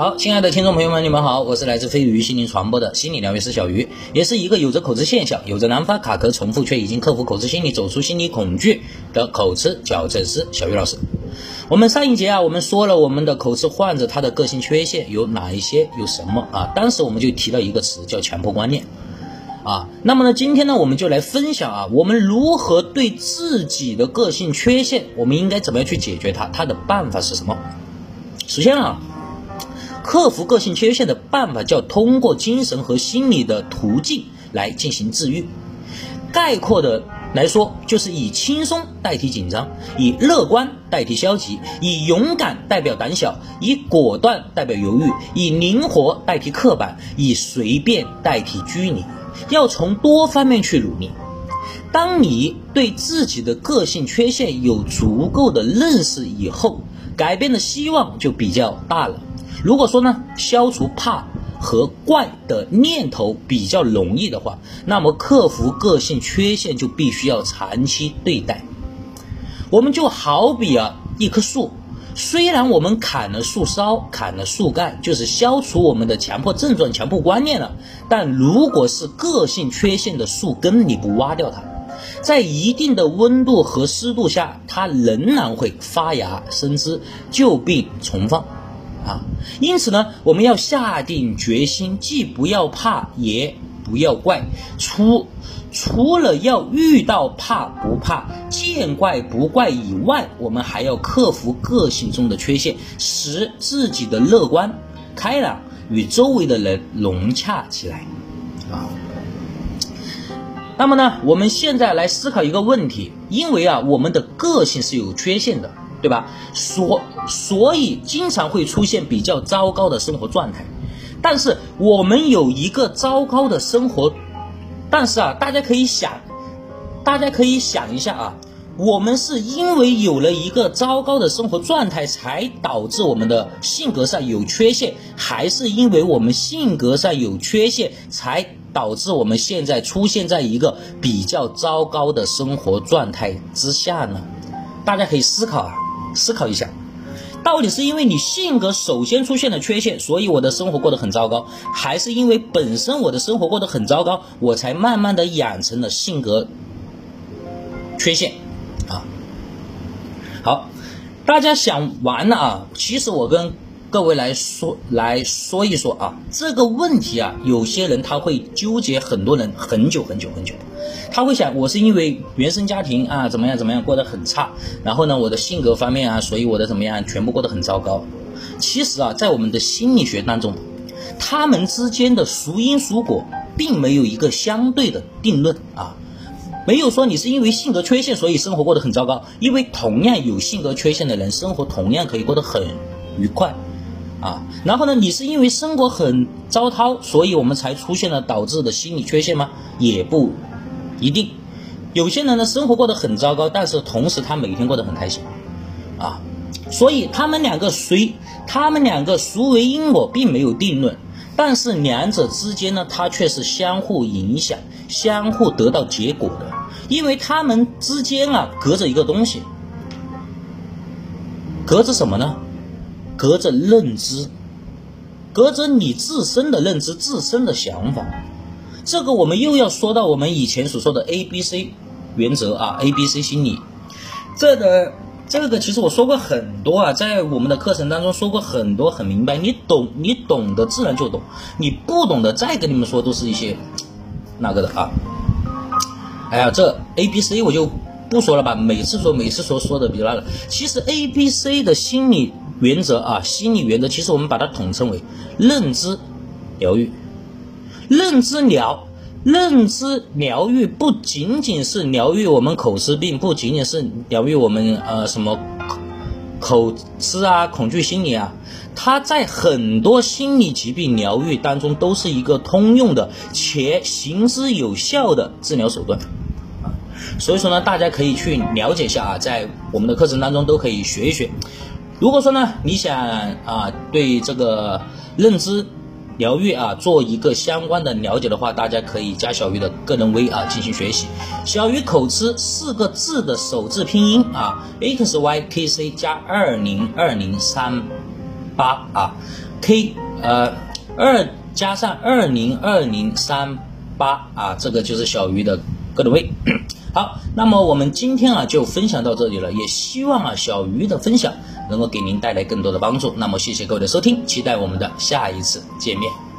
好，亲爱的听众朋友们，你们好，我是来自飞鱼心灵传播的心理疗愈师小鱼，也是一个有着口吃现象、有着难发卡壳重复却已经克服口吃心理、走出心理恐惧的口吃矫正师小鱼老师。我们上一节啊，我们说了我们的口吃患者他的个性缺陷有哪一些，有什么啊？当时我们就提到一个词叫强迫观念啊。那么呢，今天呢，我们就来分享啊，我们如何对自己的个性缺陷，我们应该怎么样去解决它？它的办法是什么？首先啊。克服个性缺陷的办法叫通过精神和心理的途径来进行治愈。概括的来说，就是以轻松代替紧张，以乐观代替消极，以勇敢代表胆小，以果断代表犹豫，以灵活代替刻板，以随便代替拘泥。要从多方面去努力。当你对自己的个性缺陷有足够的认识以后，改变的希望就比较大了。如果说呢，消除怕和怪的念头比较容易的话，那么克服个性缺陷就必须要长期对待。我们就好比啊一棵树，虽然我们砍了树梢、砍了树干，就是消除我们的强迫症状、强迫观念了，但如果是个性缺陷的树根，你不挖掉它，在一定的温度和湿度下，它仍然会发芽生枝，旧病重放。啊，因此呢，我们要下定决心，既不要怕，也不要怪。除除了要遇到怕不怕、见怪不怪以外，我们还要克服个性中的缺陷，使自己的乐观、开朗与周围的人融洽起来。啊，那么呢，我们现在来思考一个问题，因为啊，我们的个性是有缺陷的。对吧？所所以经常会出现比较糟糕的生活状态，但是我们有一个糟糕的生活，但是啊，大家可以想，大家可以想一下啊，我们是因为有了一个糟糕的生活状态，才导致我们的性格上有缺陷，还是因为我们性格上有缺陷，才导致我们现在出现在一个比较糟糕的生活状态之下呢？大家可以思考啊。思考一下，到底是因为你性格首先出现了缺陷，所以我的生活过得很糟糕，还是因为本身我的生活过得很糟糕，我才慢慢的养成了性格缺陷啊？好，大家想完了啊？其实我跟各位来说来说一说啊，这个问题啊，有些人他会纠结，很多人很久很久很久。他会想，我是因为原生家庭啊怎么样怎么样过得很差，然后呢我的性格方面啊，所以我的怎么样全部过得很糟糕。其实啊，在我们的心理学当中，他们之间的孰因孰果，并没有一个相对的定论啊，没有说你是因为性格缺陷所以生活过得很糟糕，因为同样有性格缺陷的人，生活同样可以过得很愉快啊。然后呢，你是因为生活很糟糕，所以我们才出现了导致的心理缺陷吗？也不。一定，有些人的生活过得很糟糕，但是同时他每天过得很开心，啊，所以他们两个谁，他们两个孰为因果，并没有定论，但是两者之间呢，它却是相互影响、相互得到结果的，因为他们之间啊，隔着一个东西，隔着什么呢？隔着认知，隔着你自身的认知、自身的想法。这个我们又要说到我们以前所说的 A B C 原则啊，A B C 心理，这个这个其实我说过很多啊，在我们的课程当中说过很多，很明白，你懂你懂的自然就懂，你不懂的再跟你们说都是一些那个的啊。哎呀，这 A B C 我就不说了吧，每次说每次说说的比较那个，其实 A B C 的心理原则啊，心理原则其实我们把它统称为认知疗愈。认知疗，认知疗愈不仅仅是疗愈我们口吃病，不仅仅是疗愈我们呃什么口吃啊、恐惧心理啊，它在很多心理疾病疗愈当中都是一个通用的且行之有效的治疗手段。所以说呢，大家可以去了解一下啊，在我们的课程当中都可以学一学。如果说呢，你想啊对这个认知。疗愈啊，做一个相关的了解的话，大家可以加小鱼的个人微啊进行学习。小鱼口吃四个字的首字拼音啊，x y k c 加二零二零三八啊，K 呃二加上二零二零三八啊，这个就是小鱼的个人微。好，那么我们今天啊就分享到这里了，也希望啊小鱼的分享能够给您带来更多的帮助。那么谢谢各位的收听，期待我们的下一次见面。